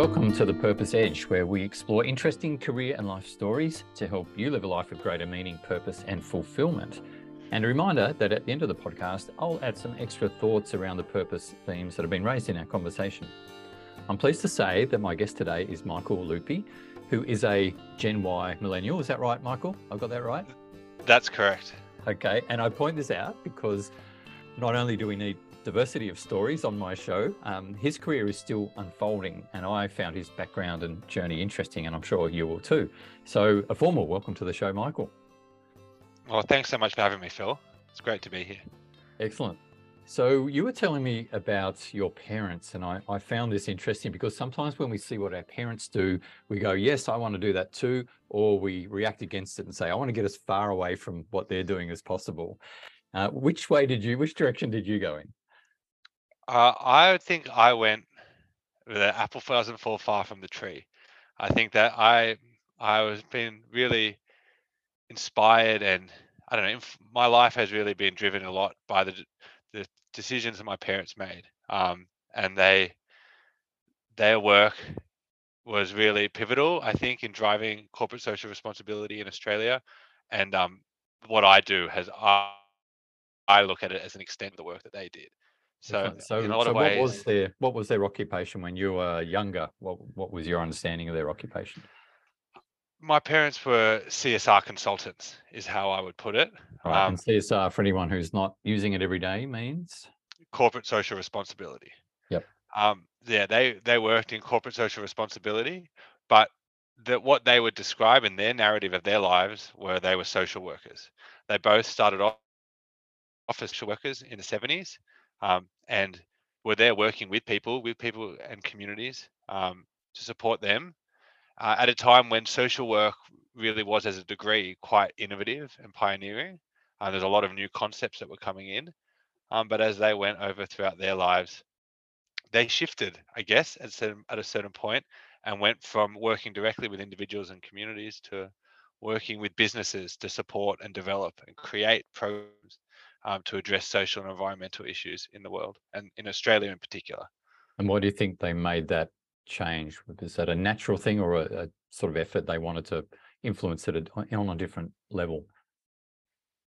Welcome to the Purpose Edge, where we explore interesting career and life stories to help you live a life of greater meaning, purpose, and fulfillment. And a reminder that at the end of the podcast, I'll add some extra thoughts around the purpose themes that have been raised in our conversation. I'm pleased to say that my guest today is Michael Lupi, who is a Gen Y millennial. Is that right, Michael? I've got that right? That's correct. Okay. And I point this out because not only do we need diversity of stories on my show, um, his career is still unfolding, and I found his background and journey interesting, and I'm sure you will too. So, a formal welcome to the show, Michael. Well, thanks so much for having me, Phil. It's great to be here. Excellent. So, you were telling me about your parents, and I, I found this interesting because sometimes when we see what our parents do, we go, Yes, I want to do that too, or we react against it and say, I want to get as far away from what they're doing as possible. Uh, which way did you, which direction did you go in? Uh, I think I went the apple doesn't fall far from the tree. I think that I I was been really inspired and I don't know. My life has really been driven a lot by the the decisions that my parents made, um, and they their work was really pivotal. I think in driving corporate social responsibility in Australia, and um, what I do has I I look at it as an extent of the work that they did. So, so, in a lot so ways, what was their what was their occupation when you were younger? What what was your understanding of their occupation? My parents were CSR consultants, is how I would put it. Right, um, and CSR for anyone who's not using it every day means corporate social responsibility. Yep. Um, yeah, they they worked in corporate social responsibility, but that what they would describe in their narrative of their lives were they were social workers. They both started off office workers in the 70s um, and we're there working with people, with people and communities um, to support them uh, at a time when social work really was, as a degree, quite innovative and pioneering. Uh, there's a lot of new concepts that were coming in, um, but as they went over throughout their lives, they shifted, I guess, at, at a certain point, and went from working directly with individuals and communities to working with businesses to support and develop and create programs um, to address social and environmental issues in the world and in Australia in particular. And why do you think they made that change? Was that a natural thing or a, a sort of effort they wanted to influence it on a different level?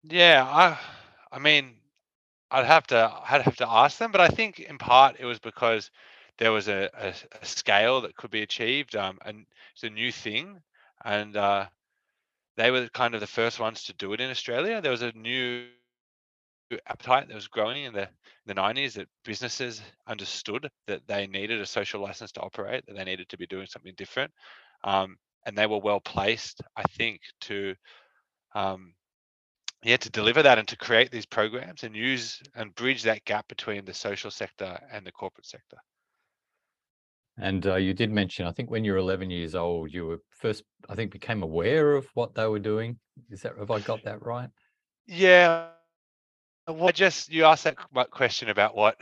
Yeah, I, I mean, I'd have to, I'd have to ask them, but I think in part it was because there was a, a, a scale that could be achieved, um, and it's a new thing, and uh, they were kind of the first ones to do it in Australia. There was a new appetite that was growing in the in the 90s that businesses understood that they needed a social license to operate, that they needed to be doing something different, um, and they were well placed, I think, to um, yeah to deliver that and to create these programs and use and bridge that gap between the social sector and the corporate sector. And uh, you did mention, I think, when you were 11 years old, you were first, I think, became aware of what they were doing. Is that have I got that right? Yeah, well, just you asked that question about what,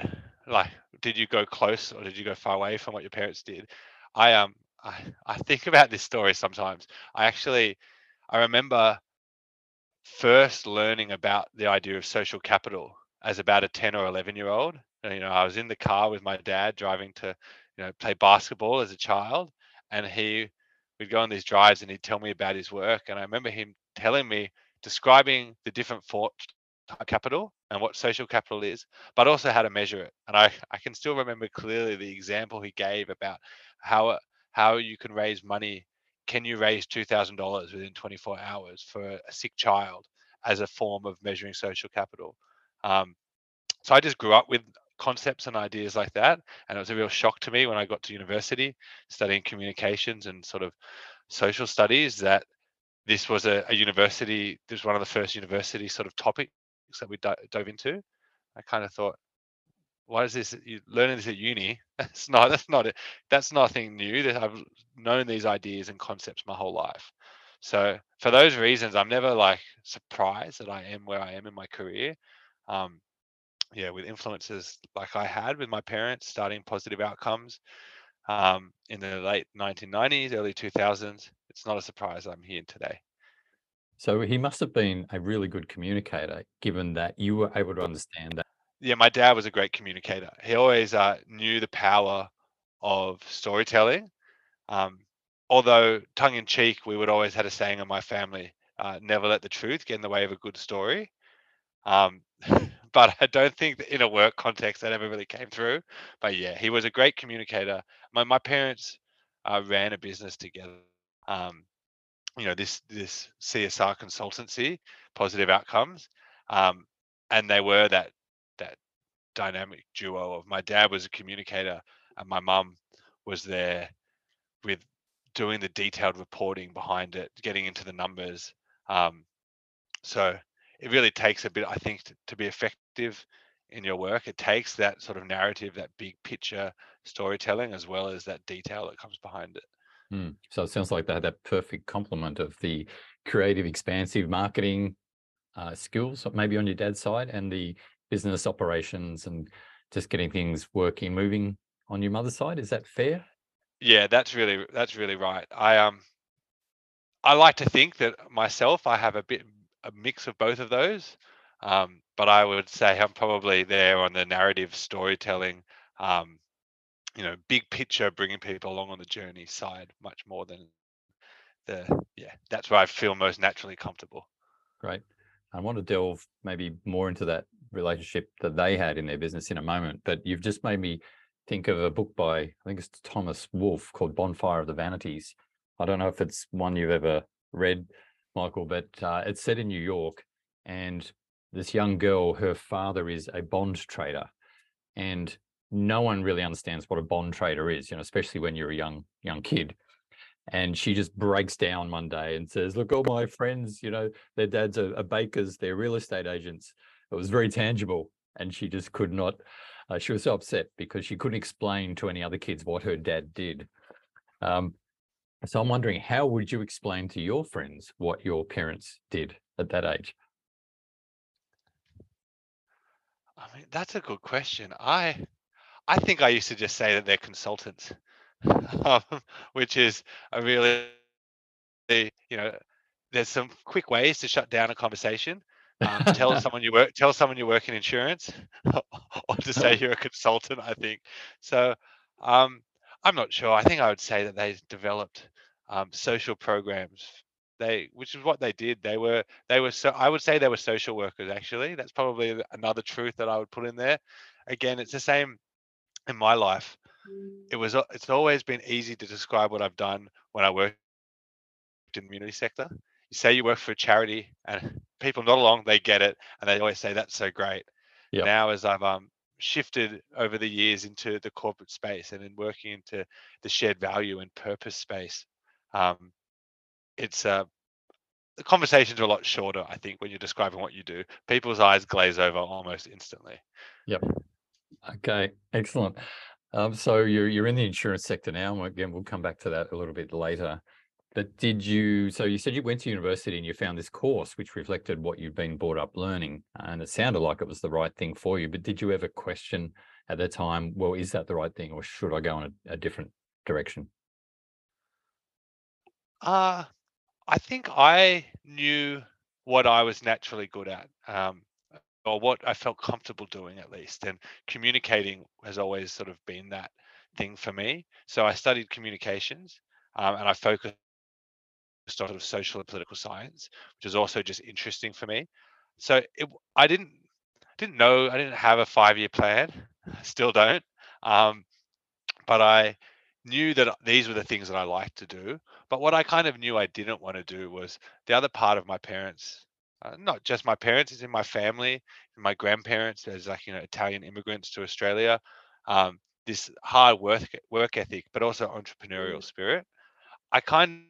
like, did you go close or did you go far away from what your parents did? I um, I, I think about this story sometimes. I actually, I remember first learning about the idea of social capital as about a 10 or 11 year old. You know, I was in the car with my dad driving to, you know, play basketball as a child, and he would go on these drives and he'd tell me about his work. And I remember him telling me, describing the different for- capital and what social capital is, but also how to measure it. And I, I can still remember clearly the example he gave about how how you can raise money. Can you raise two thousand dollars within 24 hours for a sick child as a form of measuring social capital? Um, so I just grew up with concepts and ideas like that, and it was a real shock to me when I got to university studying communications and sort of social studies that this was a, a university. This was one of the first university sort of that we dove into, I kind of thought, why is this you learning this at uni? That's not that's not it. That's nothing new. That I've known these ideas and concepts my whole life. So for those reasons, I'm never like surprised that I am where I am in my career. Um, yeah, with influences like I had with my parents, starting positive outcomes um, in the late 1990s, early 2000s. It's not a surprise I'm here today. So he must have been a really good communicator, given that you were able to understand that. Yeah, my dad was a great communicator. He always uh, knew the power of storytelling. Um, although tongue in cheek, we would always had a saying in my family, uh, never let the truth get in the way of a good story. Um, but I don't think that in a work context that ever really came through. But yeah, he was a great communicator. My my parents uh, ran a business together. Um, you know this this CSR consultancy, positive outcomes, um, and they were that that dynamic duo of my dad was a communicator and my mum was there with doing the detailed reporting behind it, getting into the numbers. Um, so it really takes a bit, I think, to, to, be effective in your work. It takes that sort of narrative, that big picture storytelling, as well as that detail that comes behind it. Mm. So it sounds like they had that perfect complement of the creative, expansive marketing uh, skills, maybe on your dad's side, and the business operations and just getting things working, moving on your mother's side. Is that fair? Yeah, that's really that's really right. I um I like to think that myself I have a bit a mix of both of those. Um, but I would say I'm probably there on the narrative storytelling, um, you know, big picture, bringing people along on the journey side much more than the yeah. That's where I feel most naturally comfortable. Great. I want to delve maybe more into that relationship that they had in their business in a moment, but you've just made me think of a book by I think it's Thomas Wolfe called Bonfire of the Vanities. I don't know if it's one you've ever read, Michael, but uh, it's set in New York, and this young girl, her father is a bond trader, and no one really understands what a bond trader is, you know, especially when you're a young young kid. And she just breaks down one day and says, "Look, all my friends, you know, their dads are, are bakers, they're real estate agents. It was very tangible." And she just could not. Uh, she was so upset because she couldn't explain to any other kids what her dad did. Um, so I'm wondering, how would you explain to your friends what your parents did at that age? I mean, that's a good question. I I think I used to just say that they're consultants, um, which is a really, you know, there's some quick ways to shut down a conversation. Um, tell someone you work, tell someone you work in insurance, or to say you're a consultant. I think so. Um, I'm not sure. I think I would say that they developed um, social programs. They, which is what they did. They were, they were so. I would say they were social workers. Actually, that's probably another truth that I would put in there. Again, it's the same in my life. It was. It's always been easy to describe what I've done when I worked in the community sector. You say you work for a charity, and people not along they get it, and they always say that's so great. Yep. Now, as I've um, shifted over the years into the corporate space and in working into the shared value and purpose space. Um, it's uh, the conversations are a lot shorter, I think, when you're describing what you do. People's eyes glaze over almost instantly. Yep. Okay, excellent. Um, so you're you're in the insurance sector now. Again, we'll come back to that a little bit later. But did you, so you said you went to university and you found this course which reflected what you'd been brought up learning, and it sounded like it was the right thing for you. But did you ever question at the time, well, is that the right thing or should I go in a, a different direction? Uh, I think I knew what I was naturally good at, um, or what I felt comfortable doing at least. And communicating has always sort of been that thing for me. So I studied communications um, and I focused sort of social and political science, which is also just interesting for me. So it, I didn't didn't know I didn't have a five year plan, still don't. Um, but I knew that these were the things that I liked to do. But what I kind of knew I didn't want to do was the other part of my parents, uh, not just my parents, it's in my family, my grandparents. There's like you know Italian immigrants to Australia. Um, this hard work work ethic, but also entrepreneurial mm. spirit. I kind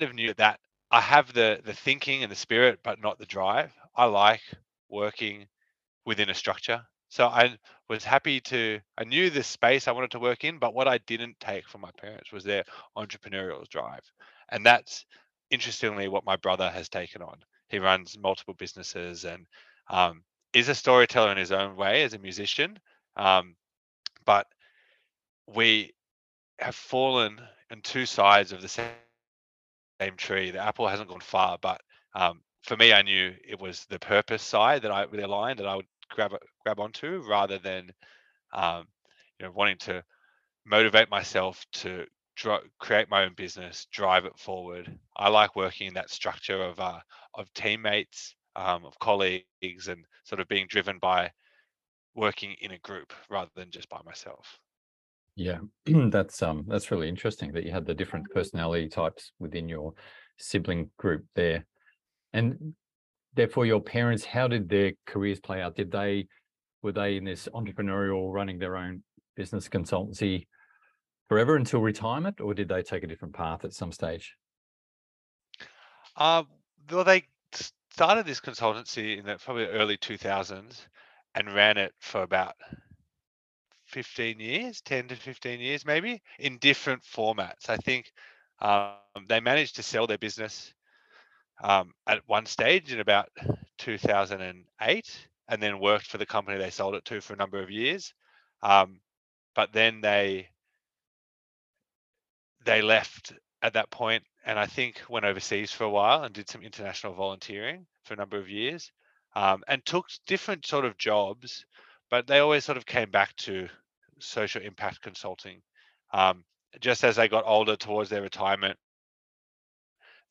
of knew that I have the the thinking and the spirit, but not the drive. I like working within a structure. So I was happy to. I knew the space I wanted to work in, but what I didn't take from my parents was their entrepreneurial drive, and that's interestingly what my brother has taken on. He runs multiple businesses and um, is a storyteller in his own way as a musician, um, but we have fallen on two sides of the same tree. The apple hasn't gone far, but um, for me, I knew it was the purpose side that I really aligned that I would grab grab onto rather than um, you know wanting to motivate myself to create my own business, drive it forward. I like working in that structure of uh, of teammates, um, of colleagues, and sort of being driven by working in a group rather than just by myself. Yeah, that's um that's really interesting that you had the different personality types within your sibling group there. And therefore your parents, how did their careers play out? Did they were they in this entrepreneurial running their own business consultancy forever until retirement, or did they take a different path at some stage? Uh, well, they started this consultancy in the probably early 2000s and ran it for about 15 years, 10 to 15 years, maybe in different formats. I think um, they managed to sell their business um, at one stage in about 2008 and then worked for the company they sold it to for a number of years. Um, but then they they left at that point and I think went overseas for a while and did some international volunteering for a number of years um, and took different sort of jobs, but they always sort of came back to social impact consulting. Um, just as they got older towards their retirement,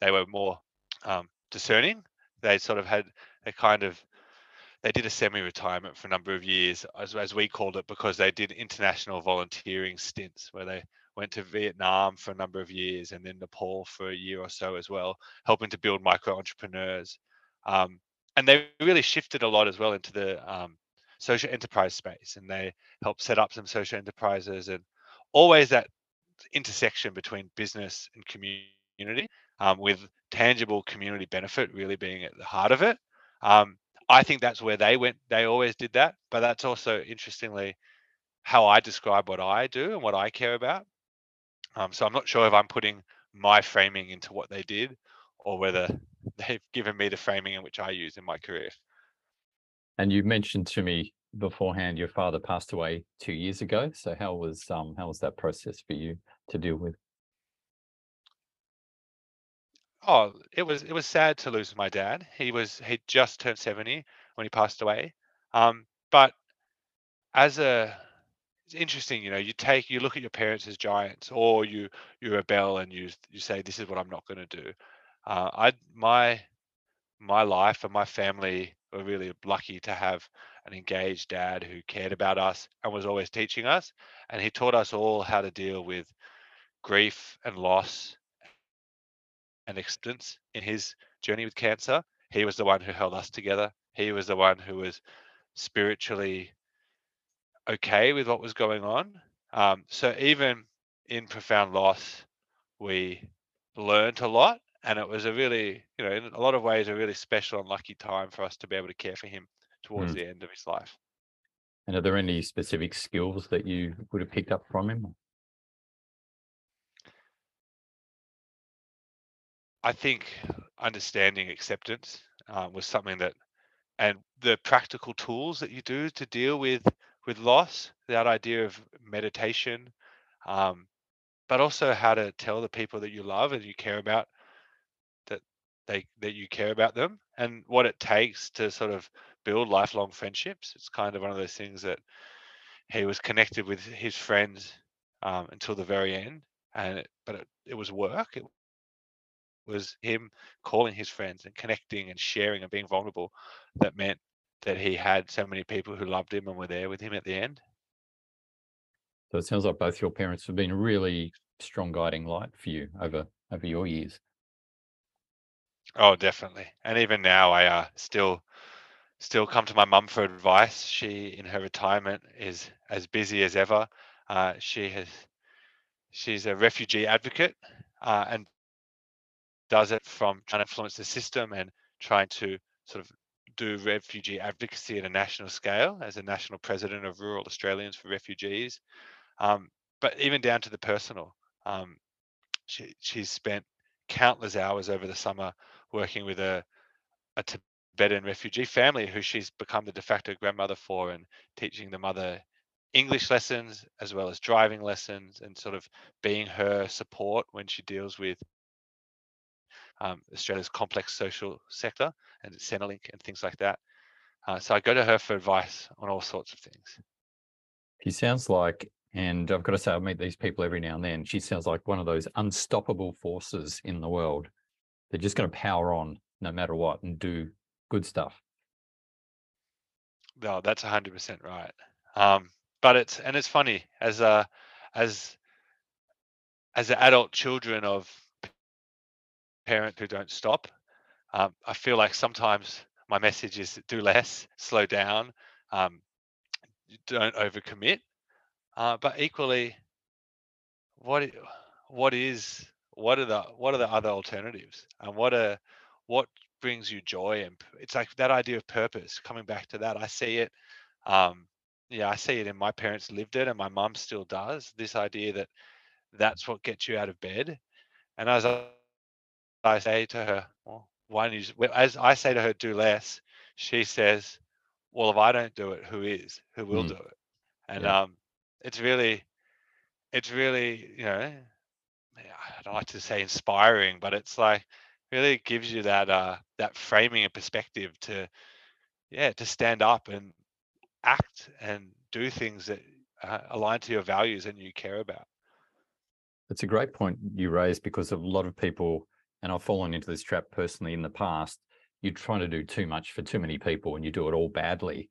they were more um, discerning. They sort of had a kind of they did a semi-retirement for a number of years, as, as we called it, because they did international volunteering stints where they went to Vietnam for a number of years and then Nepal for a year or so as well, helping to build micro entrepreneurs. Um, and they really shifted a lot as well into the um, social enterprise space and they helped set up some social enterprises and always that intersection between business and community um, with tangible community benefit really being at the heart of it. Um, I think that's where they went. They always did that, but that's also interestingly how I describe what I do and what I care about. Um, so I'm not sure if I'm putting my framing into what they did or whether they've given me the framing in which I use in my career. And you mentioned to me beforehand your father passed away two years ago. So how was um how was that process for you to deal with? Oh, it was it was sad to lose my dad. He was he just turned 70 when he passed away. Um, but as a it's interesting, you know, you take you look at your parents as giants, or you you rebel and you you say this is what I'm not going to do. Uh, I my my life and my family were really lucky to have an engaged dad who cared about us and was always teaching us, and he taught us all how to deal with grief and loss and acceptance in his journey with cancer. He was the one who held us together. He was the one who was spiritually okay with what was going on. Um, so even in profound loss, we learned a lot, and it was a really, you know, in a lot of ways, a really special and lucky time for us to be able to care for him towards mm. the end of his life. And are there any specific skills that you would have picked up from him? I think understanding acceptance uh, was something that, and the practical tools that you do to deal with with loss, that idea of meditation, um, but also how to tell the people that you love and you care about that they that you care about them and what it takes to sort of build lifelong friendships. It's kind of one of those things that he was connected with his friends um, until the very end, and it, but it, it was work. It was him calling his friends and connecting and sharing and being vulnerable that meant that he had so many people who loved him and were there with him at the end. So it sounds like both your parents have been a really strong guiding light for you over over your years. Oh, definitely. And even now, I uh, still still come to my mum for advice. She, in her retirement, is as busy as ever. Uh, she has she's a refugee advocate uh, and does it from trying to influence the system and trying to sort of do refugee advocacy at a national scale as a national president of Rural Australians for Refugees, um, but even down to the personal. Um, she, she's spent countless hours over the summer working with a, a Tibetan refugee family who she's become the de facto grandmother for and teaching the mother English lessons as well as driving lessons and sort of being her support when she deals with um, Australia's complex social sector and Centrelink and things like that. Uh, so I go to her for advice on all sorts of things. She sounds like And I've got to say, I meet these people every now and then. She sounds like one of those unstoppable forces in the world. They're just going to power on no matter what and do good stuff. No, that's hundred percent right. Um, but it's and it's funny as a as as adult children of parents who don't stop. Um, I feel like sometimes my message is do less, slow down, um, don't overcommit. Uh, but equally, what what is what are the what are the other alternatives and what are what brings you joy and it's like that idea of purpose coming back to that i see it um yeah i see it in my parents lived it and my mum still does this idea that that's what gets you out of bed and as i, I say to her well why don't you as i say to her do less she says well if i don't do it who is who will Mm. do it and Yeah. um it's really it's really you know I don't like to say inspiring, but it's like really gives you that uh that framing and perspective to yeah to stand up and act and do things that uh, align to your values and you care about. It's a great point you raise because a lot of people, and I've fallen into this trap personally in the past, you're trying to do too much for too many people and you do it all badly.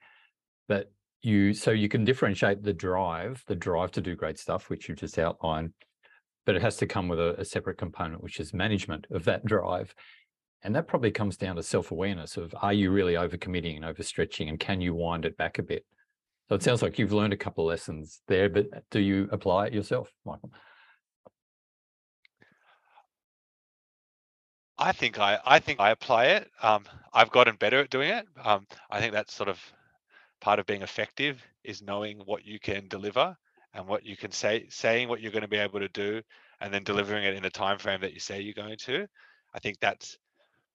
But you, so you can differentiate the drive, the drive to do great stuff, which you just outlined, but it has to come with a, a separate component, which is management of that drive. And that probably comes down to self awareness of are you really overcommitting and overstretching and can you wind it back a bit? So it sounds like you've learned a couple of lessons there, but do you apply it yourself, Michael? I think I I think I apply it. Um, I've gotten better at doing it. Um, I think that's sort of part of being effective is knowing what you can deliver and what you can say, saying what you're going to be able to do, and then delivering it in the time frame that you say you're going to. I think that's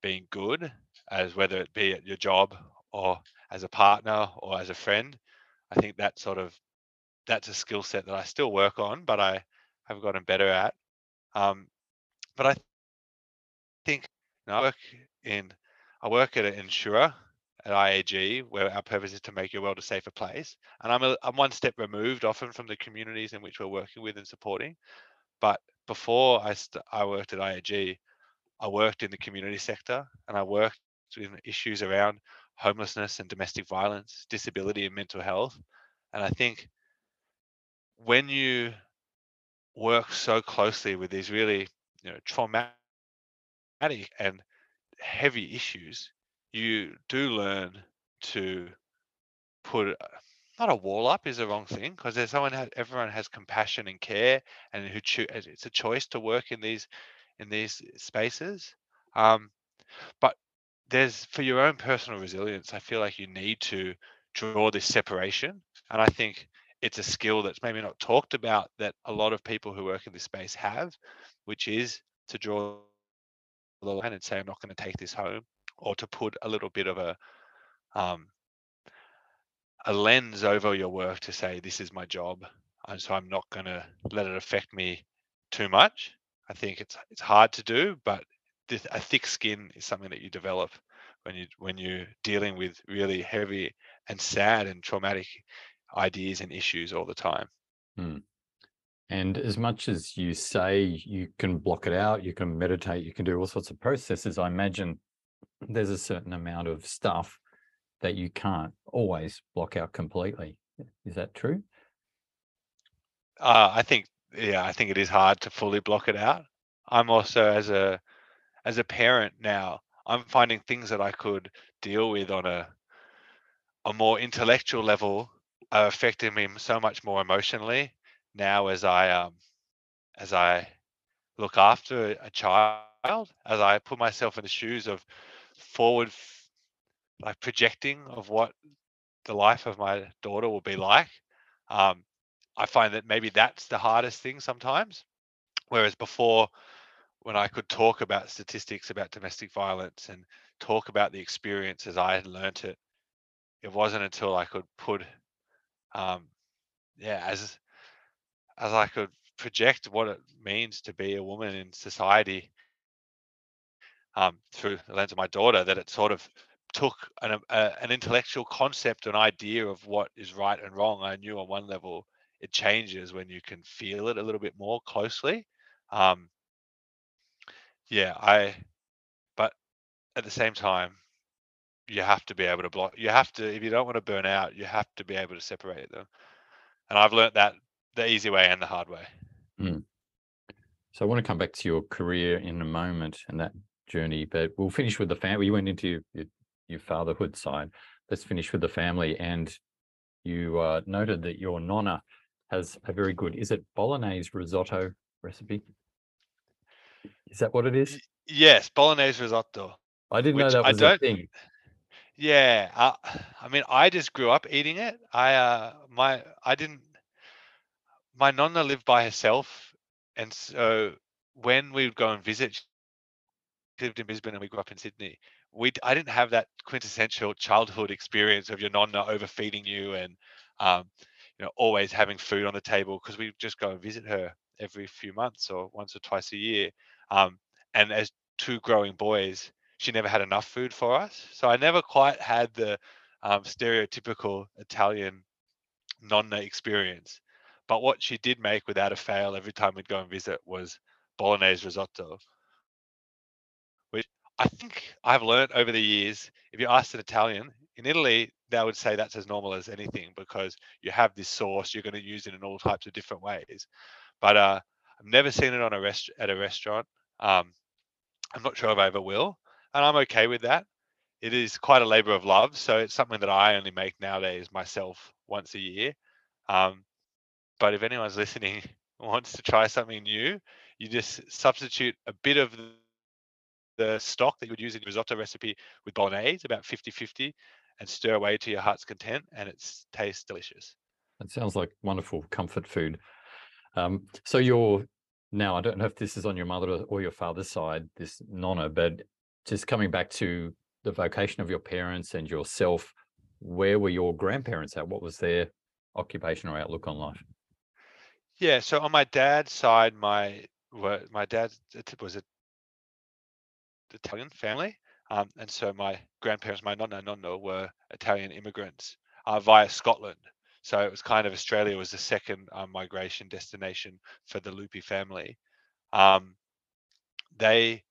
being good, as whether it be at your job or as a partner or as a friend. I think that sort of that's a skill set that I still work on, but I have gotten better at. Um, but I I work in I work at an insurer at IAG where our purpose is to make your world a safer place. And I'm a, I'm one step removed often from the communities in which we're working with and supporting. But before I st- I worked at IAG, I worked in the community sector and I worked with issues around homelessness and domestic violence, disability and mental health. And I think when you work so closely with these really you know traumatic and heavy issues, you do learn to put not a wall up is the wrong thing because there's someone has, everyone has compassion and care and who choo- it's a choice to work in these in these spaces um but there's for your own personal resilience i feel like you need to draw this separation and i think it's a skill that's maybe not talked about that a lot of people who work in this space have which is to draw the line and say i'm not going to take this home or to put a little bit of a um, a lens over your work to say this is my job and so i'm not going to let it affect me too much. I think it's it's hard to do but this, a thick skin is something that you develop when you when you're dealing with really heavy and sad and traumatic ideas and issues all the time And as much as you say you can block it out, you can meditate, you can do all sorts of processes, I imagine there's a certain amount of stuff that you can't always block out completely. Is that true? uh, i think yeah i think it is hard to fully block it out i'm also as a as a parent now i'm finding things that i could deal with on a a more intellectual level are affecting me so much more emotionally now as i um as i look after a child as i put myself in the shoes of forward like projecting of what the life of my daughter will be like um i find that maybe that's the hardest thing sometimes. Whereas before when i could talk about statistics about domestic violence and talk about the experience as i had learnt it it wasn't until i could put um yeah as as i could project what it means to be a woman in society um through the lens of my daughter that it sort of took an, a, an intellectual concept an idea of what is right and wrong i knew on one level it changes when you can feel it a little bit more closely. Um, yeah, I. But at the same time, you have to be able to block. You have to, if you don't want to burn out, you have to be able to separate them. And I've learned that the easy way and the hard way. Mm. So I want to come back to your career in a moment and that journey, but we'll finish with the family. You went into your, your fatherhood side. Let's finish with the family. And you uh, noted that your nonna has a very good, is it bolognese risotto recipe? Is that what it is? Yes, bolognese risotto. I didn't know that was a thing. Yeah, uh, I mean, I just grew up eating it. I uh, my I didn't. My nonna lived by herself, and so when we would go and visit, she lived in Brisbane, and we grew up in Sydney. We I didn't have that quintessential childhood experience of your nonna overfeeding you and um, you know always having food on the table because we just go and visit her every few months or once or twice a year. Um, and as two growing boys, she never had enough food for us. So I never quite had the um, stereotypical Italian nonna experience. But what she did make without a fail every time we'd go and visit was bolognese risotto, which I think I've learned over the years. If you ask an Italian in Italy, they would say that's as normal as anything because you have this sauce, you're going to use it in all types of different ways. But uh, I've never seen it on a rest at a restaurant. Um, I'm not sure if I ever will and I'm okay with that. It is quite a labor of love, so it's something that I only make nowadays myself once a year. Um, but if anyone's listening wants to try something new, you just substitute a bit of the stock that you would use in your risotto recipe with bolognese, about 50-50, and stir away to your heart's content, and it tastes delicious. That sounds like wonderful comfort food. Um, so you're now, I don't know if this is on your mother or your father's side, this nonna, but just coming back to the vocation of your parents and yourself, where were your grandparents at? What was their occupation or outlook on life? Yeah, so on my dad's side, my my dad was a Italian family, um, and so my grandparents, my nonna nonno, were Italian immigrants uh, via Scotland. So it was kind of Australia was the second um, migration destination for the Lupi family. Um, they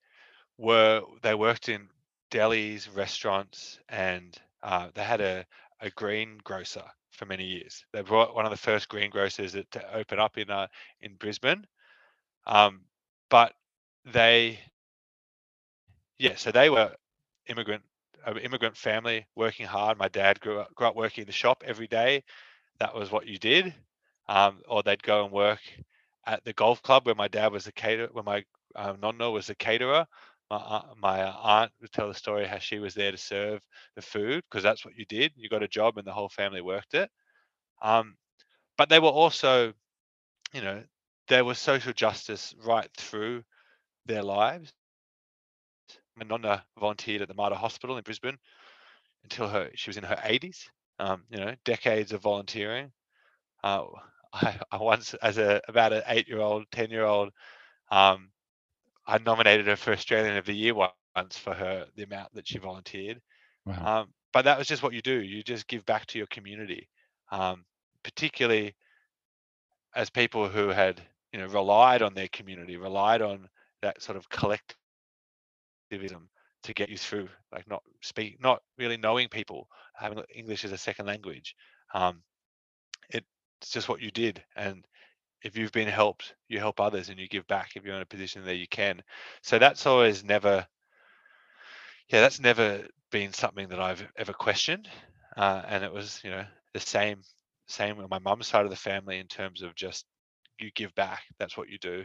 were they worked in delis, restaurants, and uh, they had a, a greengrocer for many years. They brought one of the first greengrocers to open up in uh, in Brisbane. Um, but they, yeah, so they were immigrant an immigrant family working hard. My dad grew up grew up working in the shop every day. That was what you did. Um, or they'd go and work at the golf club where my dad was a caterer, where my um, was a caterer my, my aunt would tell the story how she was there to serve the food because that's what you did. You got a job and the whole family worked it. Um, but they were also, you know, there was social justice right through their lives. My nonna volunteered at the Mater Hospital in Brisbane until her she was in her 80s. Um, you know, decades of volunteering. Uh, I, I once, as a about an eight-year-old, ten-year-old, um, I nominated her for Australian of the Year once for her the amount that she volunteered. Wow. Um, but that was just what you do. You just give back to your community, um, particularly as people who had you know relied on their community, relied on that sort of collectivism to get you through, like not speak, not really knowing people, having English as a second language. Um, it's just what you did, and if you've been helped, you help others and you give back if you're in a position there you can. So that's always never, yeah, that's never been something that I've ever questioned. Uh, and it was, you know, the same, same on my mum's side of the family in terms of just you give back. That's what you do.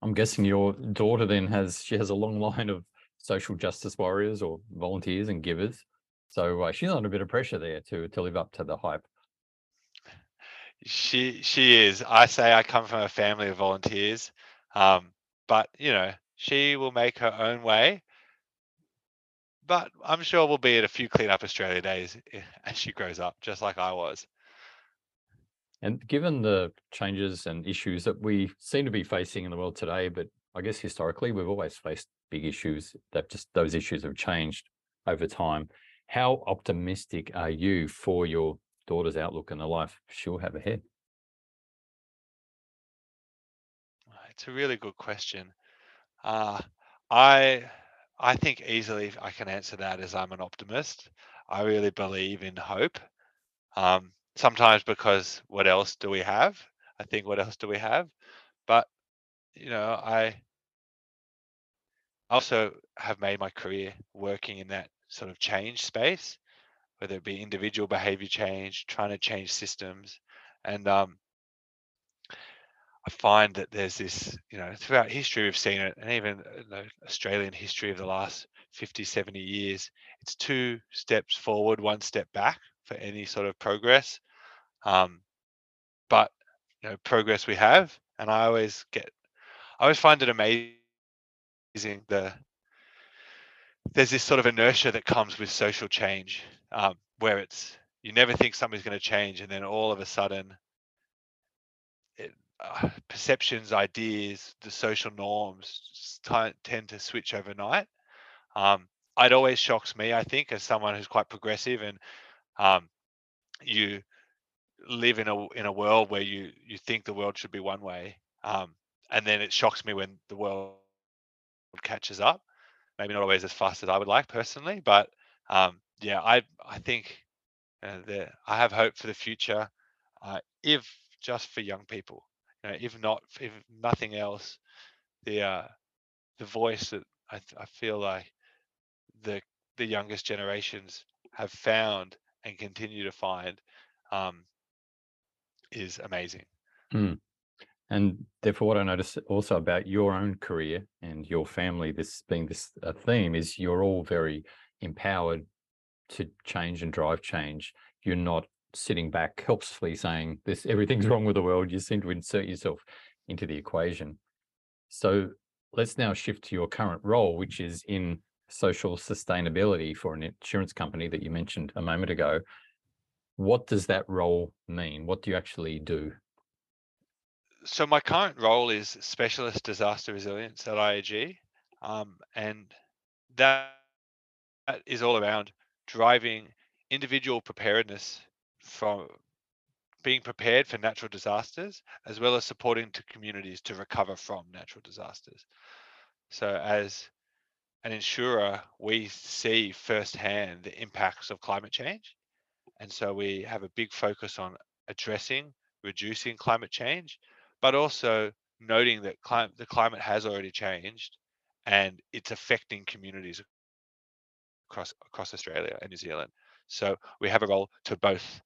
I'm guessing your daughter then has she has a long line of social justice warriors or volunteers and givers. So uh, she's under a bit of pressure there to to live up to the hype. She she is. I say I come from a family of volunteers, um, but you know she will make her own way. But I'm sure we'll be at a few Clean Up Australia days eh, as she grows up, just like I was. And given the changes and issues that we seem to be facing in the world today, but I guess historically we've always faced big issues that just those issues have changed over time. How optimistic are you for your daughter's outlook and the life she'll have ahead? It's a really good question. Uh, I I think easily I can answer that as I'm an optimist. I really believe in hope. Um, sometimes because what else do we have? I think what else do we have? But you know, I also have made my career working in that sort of change space, whether it be individual behavior change, trying to change systems, and um, I find that there's this, you know, throughout history we've seen it, and even the Australian history of the last 50, 70 years, it's two steps forward, one step back for any sort of progress. Um, but you know, progress we have, and I always get, I always find it amazing the there's this sort of inertia that comes with social change, um, where it's you never think something's going to change, and then all of a sudden uh, perceptions, ideas, the social norms t- tend to switch overnight. Um, it always shocks me, I think, as someone who's quite progressive, and um, you live in a in a world where you you think the world should be one way, um, and then it shocks me when the world catches up. Maybe not always as fast as I would like personally, but um, yeah, I I think uh, that I have hope for the future, uh, if just for young people you know, if not, if nothing else, the uh, the voice that I, I feel like the the youngest generations have found and continue to find um, is amazing. Mm. And therefore, what I notice also about your own career and your family, this being this a theme, is you're all very empowered to change and drive change. You're not sitting back helpfully saying this everything's wrong with the world you seem to insert yourself into the equation. So let's now shift to your current role which is in social sustainability for an insurance company that you mentioned a moment ago. What does that role mean? What do you actually do? So my current role is specialist disaster resilience at IAG um, and that is all around driving individual preparedness from being prepared for natural disasters as well as supporting to communities to recover from natural disasters. So as an insurer, we see firsthand the impacts of climate change. And so we have a big focus on addressing, reducing climate change, but also noting that clim- the climate has already changed and it's affecting communities across across Australia and New Zealand. So we have a role to both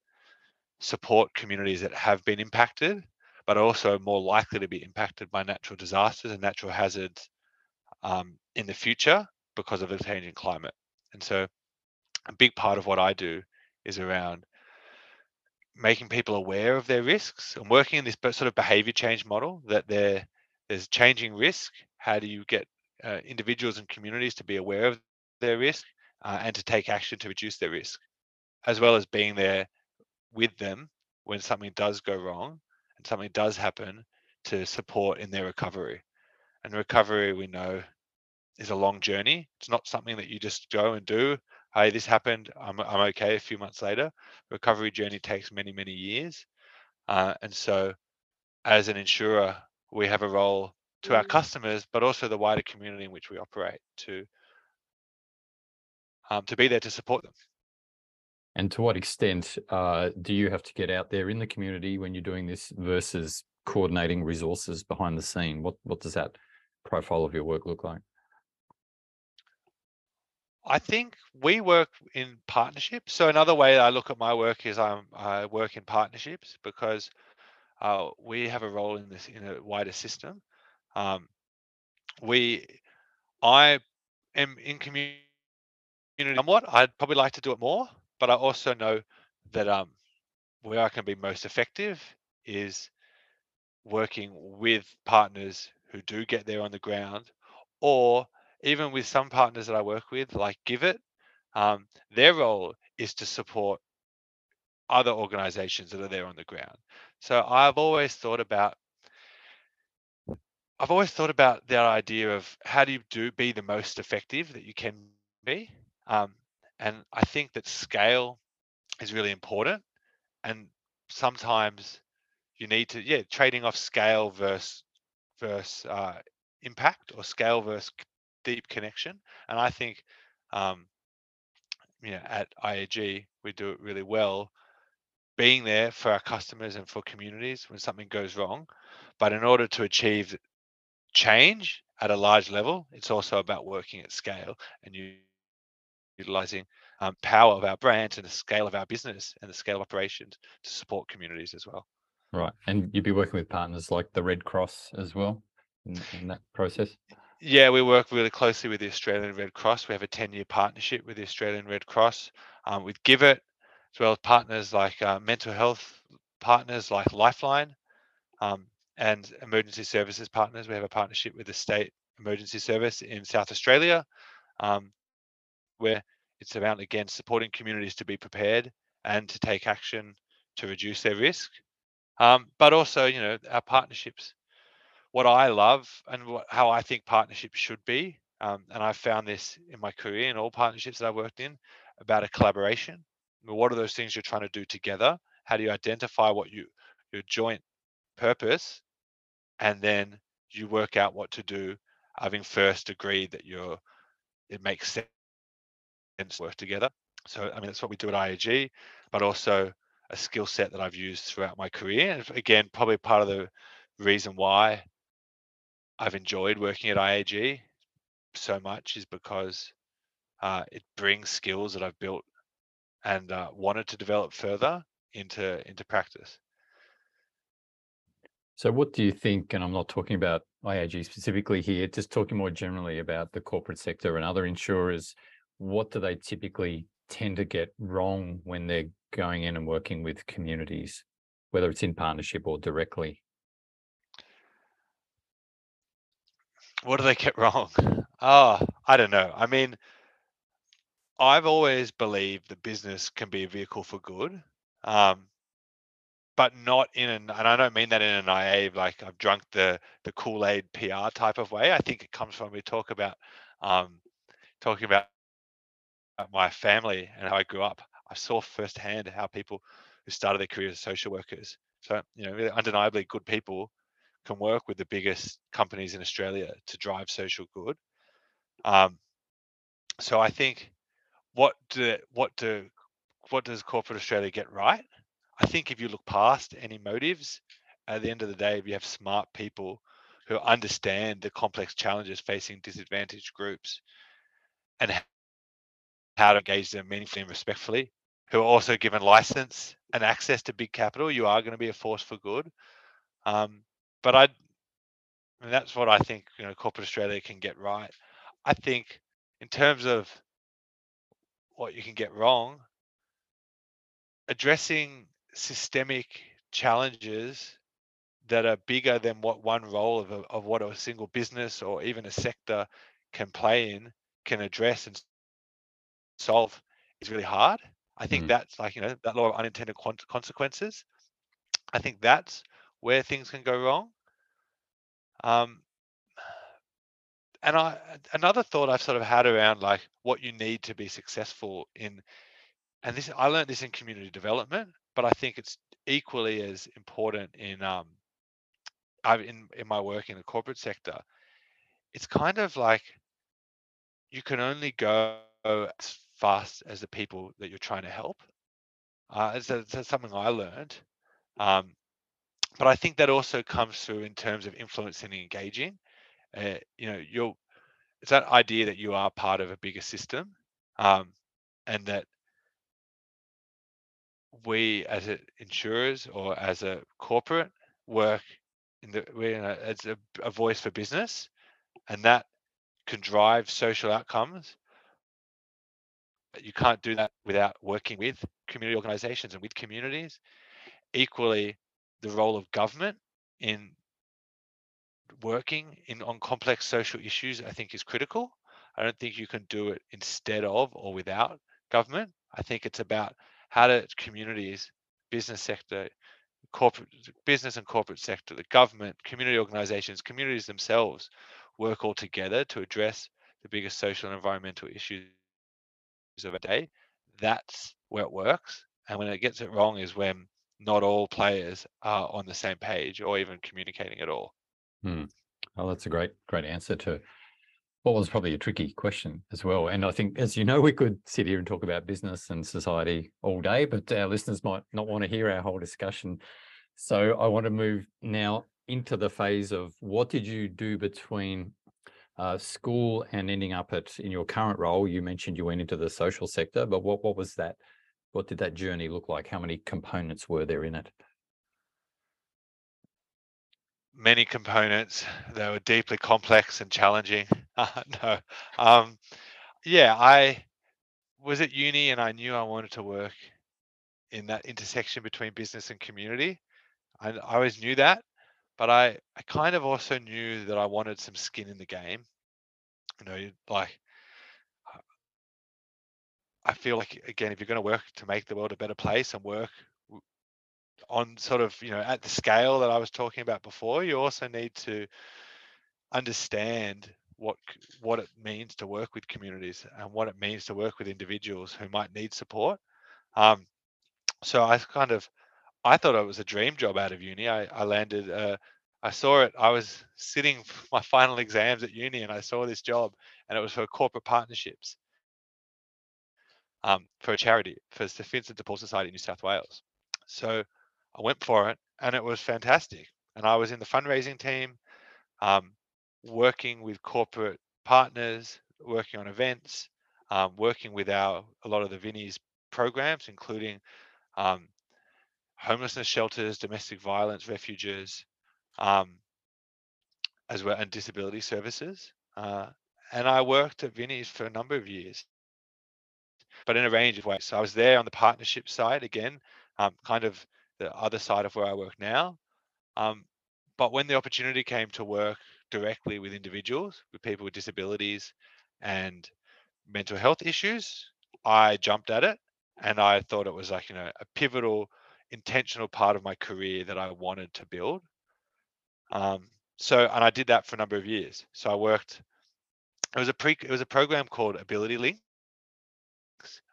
support communities that have been impacted, but also more likely to be impacted by natural disasters and natural hazards um, in the future because of the changing climate. And so, a big part of what I do is around making people aware of their risks and working in this sort of behavior change model that there there's changing risk. How do you get uh, individuals and communities to be aware of their risk uh, and to take action to reduce their risk, as well as being there with them when something does go wrong and something does happen to support in their recovery. And recovery, we know, is a long journey. It's not something that you just go and do. Hey, this happened. I'm, I'm okay. A few months later, recovery journey takes many, many years. Uh, and so, as an insurer, we have a role to our customers, but also the wider community in which we operate to um, to be there to support them. And to what extent uh, do you have to get out there in the community when you're doing this versus coordinating resources behind the scene? What what does that profile of your work look like? I think we work in partnerships. So another way I look at my work is I'm, I work in partnerships because uh, we have a role in this in a wider system. Um, we, I am in community somewhat. I'd probably like to do it more, but I also know that um, where I can be most effective is working with partners who do get there on the ground, or even with some partners that I work with, like GIVIT, um, their role is to support other organizations that are there on the ground. So I've always thought about I've always thought about that idea of how do you do be the most effective that you can be. Um, and I think that scale is really important. and sometimes you need to yeah trading off scale versus versus uh, impact or scale versus deep connection and i think um, you know at iag we do it really well being there for our customers and for communities when something goes wrong but in order to achieve change at a large level it's also about working at scale and you utilizing um, power of our brand and the scale of our business and the scale of operations to support communities as well. Right. And you'd be working with partners like the Red Cross as well in, in that process? Yeah, we work really closely with the Australian Red Cross. We have a 10 year partnership with the Australian Red Cross, um, with GIVIT, as well as partners like uh, mental health partners like Lifeline um, and emergency services partners. We have a partnership with the State Emergency Service in South Australia, um, where it's about, again, supporting communities to be prepared and to take action to reduce their risk. Um, but also, you know, our partnerships. What I love and what, how I think partnerships should be, um, and I've found this in my career in all partnerships that I've worked in, about a collaboration. What are those things you're trying to do together? How do you identify what you your joint purpose, and then you work out what to do, having first agreed that you're it makes sense work together. So, I mean, that's what we do at IAG, but also a skill set that I've used throughout my career. And again, probably part of the reason why I've enjoyed working at IAG so much is because uh, it brings skills that I've built and uh, wanted to develop further into into practice. So, what do you think? And I'm not talking about IAG specifically here, just talking more generally about the corporate sector and other insurers what do they typically tend to get wrong when they're going in and working with communities, whether it's in partnership or directly? What do they get wrong? Oh, I don't know. I mean, I've always believed that business can be a vehicle for good, um, but not in an, and I don't mean that in an naive, like I've drunk the the Kool Aid PR type of way. I think it comes from we talk about um, talking about my family and how I grew up, I saw firsthand how people who started their careers as social workers, so you know, undeniably good people, can work with the biggest companies in Australia to drive social good. Um, so I think what do what do what does corporate Australia get right? I think if you look past any motives, at the end of the day, if you have smart people who understand the complex challenges facing disadvantaged groups and how to engage them meaningfully and respectfully, who are also given license and access to big capital, you are going to be a force for good. Um, but I, that's what I think you know corporate Australia can get right. I think in terms of what you can get wrong, addressing systemic challenges that are bigger than what one role of, a, of what a single business or even a sector can play in can address and solve is really hard. I think mm. that's like, you know, that law of unintended consequences. I think that's where things can go wrong. Um, and I another thought I've sort of had around like what you need to be successful in, and this I learned this in community development, but I think it's equally as important in um, I've in in my work in the corporate sector. It's kind of like you can only go as fast as the people that you're trying to help. Uh, something I learned. Um, but I think that also comes through in terms of influencing and engaging. Uh, you know, you're it's that idea that you are part of a bigger system, um, and that we as insurers or as a corporate work in the a, as a, a voice for business, and that can drive social outcomes you can't do that without working with community organizations and with communities. Equally, the role of government in working in on complex social issues, I think, is critical. I don't think you can do it instead of or without government. I think it's about how do communities, business sector, corporate business and corporate sector, the government, community organizations, communities themselves work all together to address the biggest social and environmental issues of a day, that's where it works. And when it gets it wrong is when not all players are on the same page or even communicating at all. Hmm. Oh, that's a great, great answer to what was probably a tricky question as well. And I think, as you know, we could sit here and talk about business and society all day, but our listeners might not want to hear our whole discussion. So I want to move now into the phase of what did you do between uh, school and ending up at in your current role? You mentioned you went into the social sector, but what what was that? What did that journey look like? How many components were there in it? Many components. They were deeply complex and challenging. Uh, no, um, yeah, I was at uni and I knew I wanted to work in that intersection between business and community. I, I always knew that, but I, I kind of also knew that I wanted some skin in the game. You know, like I feel like again, if you're going to work to make the world a better place and work on sort of you know at the scale that I was talking about before, you also need to understand what what it means to work with communities and what it means to work with individuals who might need support. Um, so I kind of I thought it was a dream job out of uni. I, I landed. Uh, I saw it. I was sitting my final exams at uni, and I saw this job, and it was for corporate partnerships um, for a charity for the Vincent de Paul Society in New South Wales. So I went for it and it was fantastic. And I was in the fundraising team, um, working with corporate partners, working on events, um, working with our a lot of the Vinnie's programs, including um, homelessness shelters, domestic violence refuges, um, as well, and disability services. Uh, and I worked at Vinnie's for a number of years but in a range of ways. So I was there on the partnership side again, um, kind of the other side of where I work now. Um, but when the opportunity came to work directly with individuals, with people with disabilities and mental health issues, I jumped at it and I thought it was like, you know, a pivotal, intentional part of my career that I wanted to build. Um, so, and I did that for a number of years. So I worked, it was a pre, it was a program called Ability Link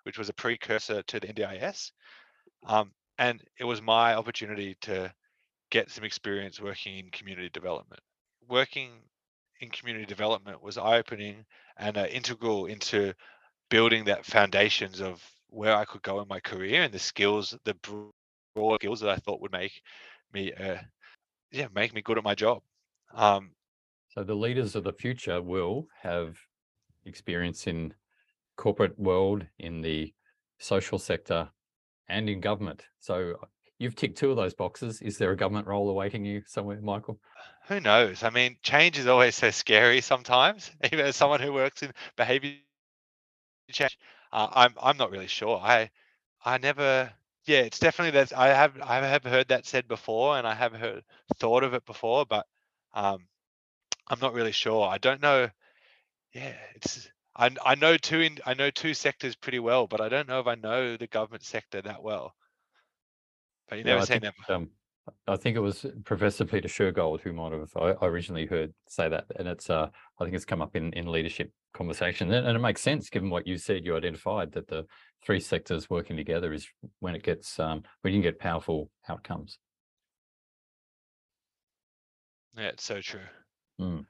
which was a precursor to the NDIS. Um, and it was my opportunity to get some experience working in community development. Working in community development was eye-opening and uh, integral into building that foundations of where I could go in my career and the skills, the broad skills that I thought would make me, uh, yeah, make me good at my job. Um, so the leaders of the future will have experience in corporate world, in the social sector, and in government. So uh, you've ticked two of those boxes. Is there a government role awaiting you somewhere, Michael? Who knows? I mean, change is always so scary sometimes. Even as someone who works in behavior change, uh, I'm I'm not really sure. I I never. Yeah, it's definitely that. I have I have heard that said before, and I have heard thought of it before, but um, I'm not really sure. I don't know. Yeah, it's I, I know two in, I know two sectors pretty well, but I don't know if I know the government sector that well. But you never I say never. um, I think it was Professor Peter Shergold who might have I, I originally heard say that, and it's uh, I think it's come up in in leadership conversation, and, and it makes sense given what you said. You identified that the three sectors working together is when it gets um, when you can get powerful outcomes. Yeah, it's so true. Mm.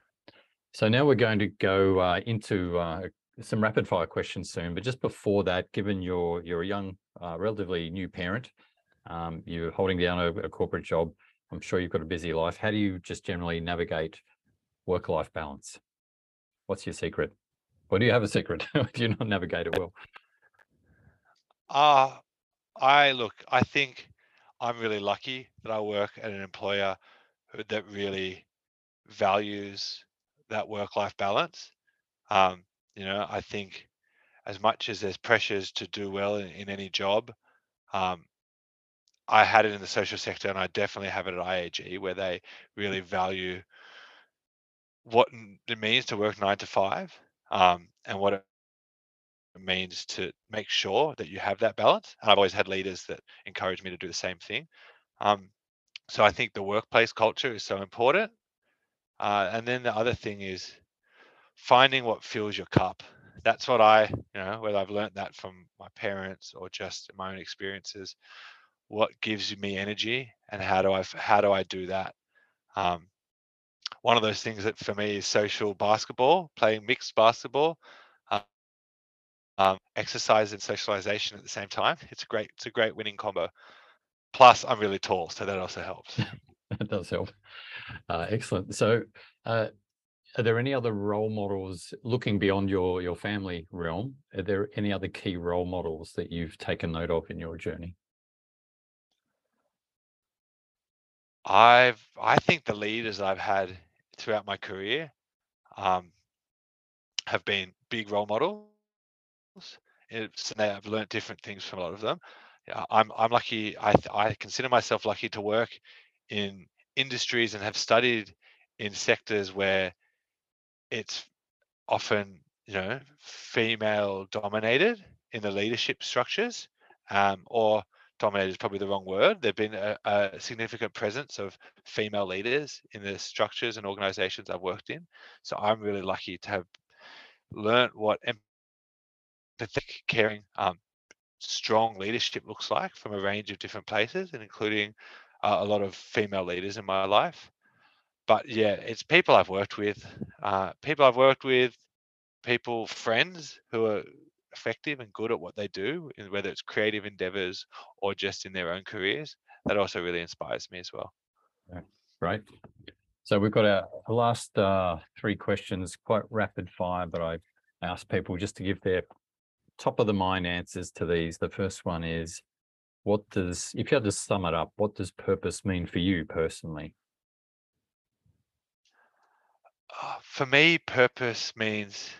So now we're going to go uh, into uh, some rapid fire questions soon, but just before that, given you're you're a young, uh, relatively new parent, um, you're holding down a, a, corporate job. I'm sure you've got a busy life. How do you just generally navigate work-life balance? What's your secret? Or do you have a secret? do you not navigate it well? Uh, I look, I think I'm really lucky that I work at an employer that really values that work-life balance. Um, you know, I think as much as there's pressures to do well in, in any job, um, I had it in the social sector, and I definitely have it at IAG, where they really value what it means to work nine to five, um, and what it means to make sure that you have that balance. And I've always had leaders that encourage me to do the same thing. Um, so I think the workplace culture is so important. Uh, and then the other thing is finding what fills your cup. That's what I, you know, whether I've learned that from my parents or just my own experiences. What gives me energy and how do I how do I do that? Um, one of those things that for me is social basketball, playing mixed basketball, um, um, exercise and socialization at the same time. It's a great it's a great winning combo. Plus, I'm really tall, so that also helps. that does help. Uh, excellent. So, uh, are there any other role models looking beyond your your family realm? Are there any other key role models that you've taken note of in your journey? I've I think the leaders I've had throughout my career um, have been big role models. It's, I've learned different things from a lot of them. I'm I'm lucky. I I consider myself lucky to work in industries and have studied in sectors where it's often you know female dominated in the leadership structures um, or dominated is probably the wrong word. There've been a, a, significant presence of female leaders in the structures and organizations I've worked in. So I'm really lucky to have learned what empathetic, caring, um, strong leadership looks like from a range of different places, and including uh, a lot of female leaders in my life. But yeah, it's people I've worked with, uh, people I've worked with, people, friends who are effective and good at what they do, whether it's creative endeavors or just in their own careers, that also really inspires me as well. Yeah, right. So we've got our, last uh, three questions, quite rapid fire, but I ask people just to give their top of the mind answers to these. The first one is, what does, if you had to sum it up, what does purpose mean for you personally? Uh, for me, purpose means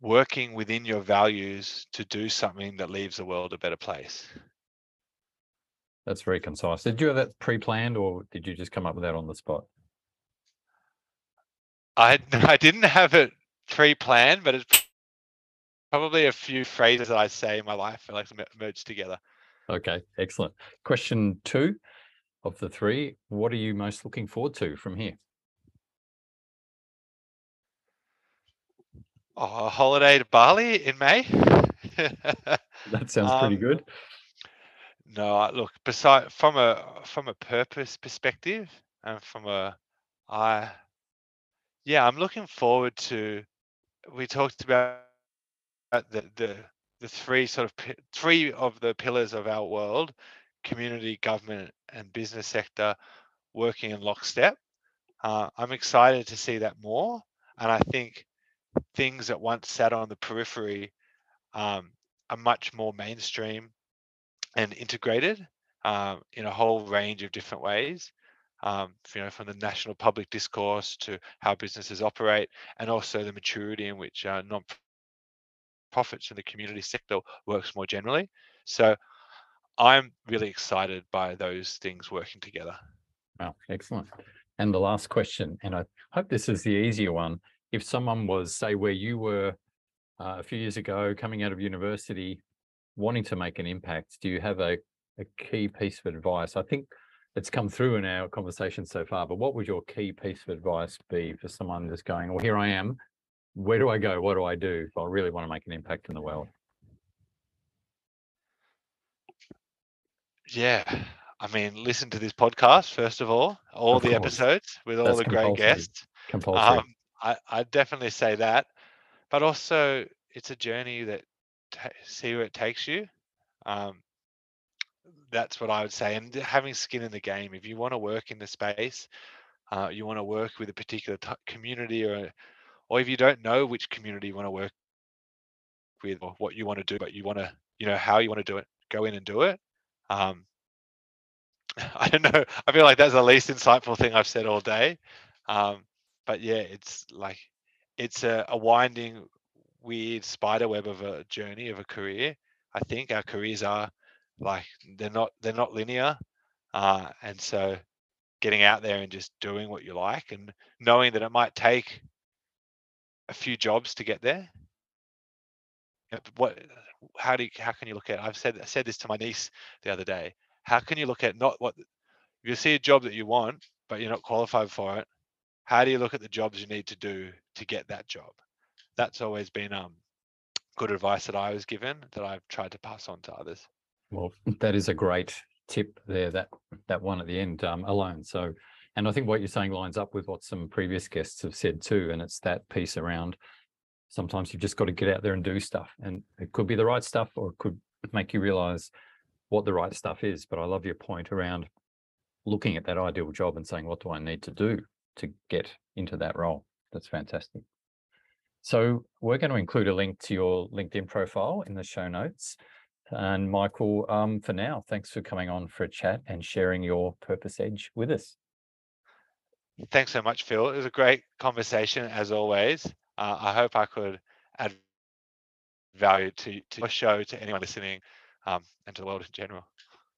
working within your values to do something that leaves the world a better place. That's very concise. Did you have that pre-planned or did you just come up with that on the spot? I I didn't have it pre-planned, but it's probably a few phrases that I say in my life that like merge together. Okay, excellent. Question two of the three, what are you most looking forward to from here? Oh, a holiday to Bali in May. that sounds um, pretty good. No, look, beside from a from a purpose perspective and from a I yeah, I'm looking forward to we talked about the the the three sort of three of the pillars of our world, community, government and business sector working in lockstep. Uh, I'm excited to see that more and I think things that once sat on the periphery um, are much more mainstream and integrated um, in a whole range of different ways. Um, you know, from the national public discourse to how businesses operate, and also the maturity in which uh, non-profits in the community sector works more generally. So, I'm really excited by those things working together. Wow, excellent. And the last question, and I hope this is the easier one if someone was, say, where you were uh, a few years ago, coming out of university, wanting to make an impact, do you have a, a key piece of advice? I think it's come through in our conversation so far, but what would your key piece of advice be for someone that's going, well, here I am, where do I go? What do I do if I really want to make an impact in the world? Yeah, I mean, listen to this podcast first of all, all of the course. episodes with all That's the great guests. Compulsory. Um, I I definitely say that, but also it's a journey that ta see where it takes you. Um, that's what I would say, and having skin in the game. If you want to work in the space, uh, you want to work with a particular community, or or if you don't know which community you want to work with or what you want to do, but you want to, you know, how you want to do it, go in and do it. Um, I don't know. I feel like that's the least insightful thing I've said all day. Um, but yeah, it's like it's a, a winding, weird spider web of a journey of a career. I think our careers are like they're not they're not linear, uh, and so getting out there and just doing what you like and knowing that it might take a few jobs to get there. What? How do you, how can you look at? I've said I said this to my niece the other day. How can you look at not what you see a job that you want but you're not qualified for it? How do you look at the jobs you need to do to get that job? That's always been um, good advice that I was given that I've tried to pass on to others. Well, that is a great tip there. That that one at the end um, alone. So, and I think what you're saying lines up with what some previous guests have said too, and it's that piece around. Sometimes you've just got to get out there and do stuff, and it could be the right stuff, or it could make you realize what the right stuff is. But I love your point around looking at that ideal job and saying, what do I need to do to get into that role? That's fantastic. So we're going to include a link to your LinkedIn profile in the show notes. And Michael, um, for now, thanks for coming on for a chat and sharing your purpose edge with us. Thanks so much, Phil. It was a great conversation as always. Uh, I hope I could add value to, to your show, to anyone listening, um, and to the world in general.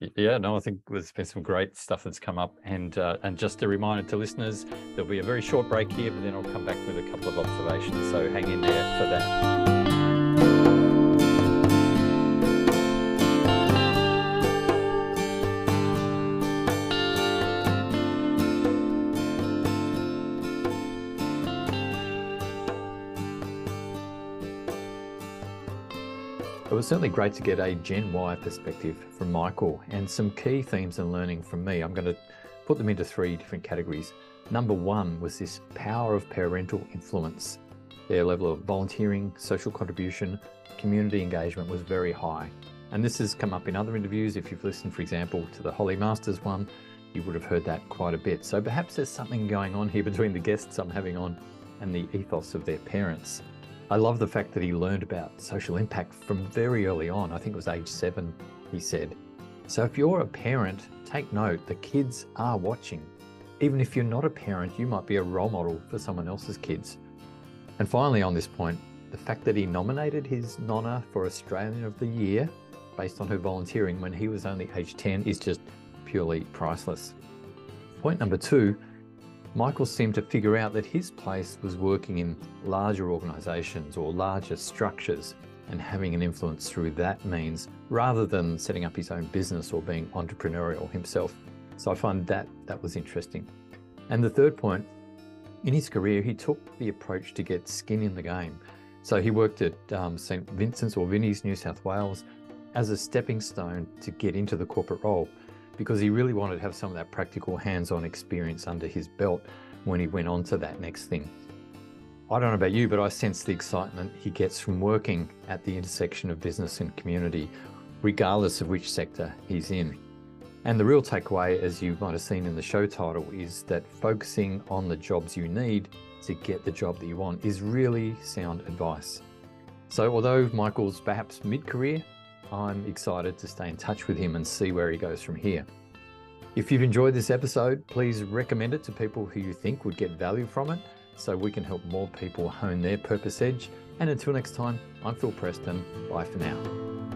Yeah, no, I think there's been some great stuff that's come up, and uh, and just a reminder to listeners, there'll be a very short break here, but then I'll come back with a couple of observations. So hang in there for that. Certainly great to get a Gen Y perspective from Michael and some key themes and learning from me. I'm going to put them into three different categories. Number one was this power of parental influence. Their level of volunteering, social contribution, community engagement was very high. And this has come up in other interviews. If you've listened, for example, to the Holly Masters one, you would have heard that quite a bit. So perhaps there's something going on here between the guests I'm having on and the ethos of their parents. I love the fact that he learned about social impact from very early on. I think it was age seven, he said. So if you're a parent, take note the kids are watching. Even if you're not a parent, you might be a role model for someone else's kids. And finally, on this point, the fact that he nominated his Nonna for Australian of the Year based on her volunteering when he was only age 10 is just purely priceless. Point number two Michael seemed to figure out that his place was working in larger organisations or larger structures and having an influence through that means rather than setting up his own business or being entrepreneurial himself. So I find that that was interesting. And the third point, in his career, he took the approach to get skin in the game. So he worked at um, St Vincent's or Vinnie's, New South Wales, as a stepping stone to get into the corporate role because he really wanted to have some of that practical hands on experience under his belt when he went on to that next thing. I don't know about you, but I sense the excitement he gets from working at the intersection of business and community, regardless of which sector he's in. And the real takeaway, as you might have seen in the show title, is that focusing on the jobs you need to get the job that you want is really sound advice. So, although Michael's perhaps mid career, I'm excited to stay in touch with him and see where he goes from here. If you've enjoyed this episode, please recommend it to people who you think would get value from it so we can help more people hone their purpose edge. And until next time, I'm Phil Preston. Bye for now.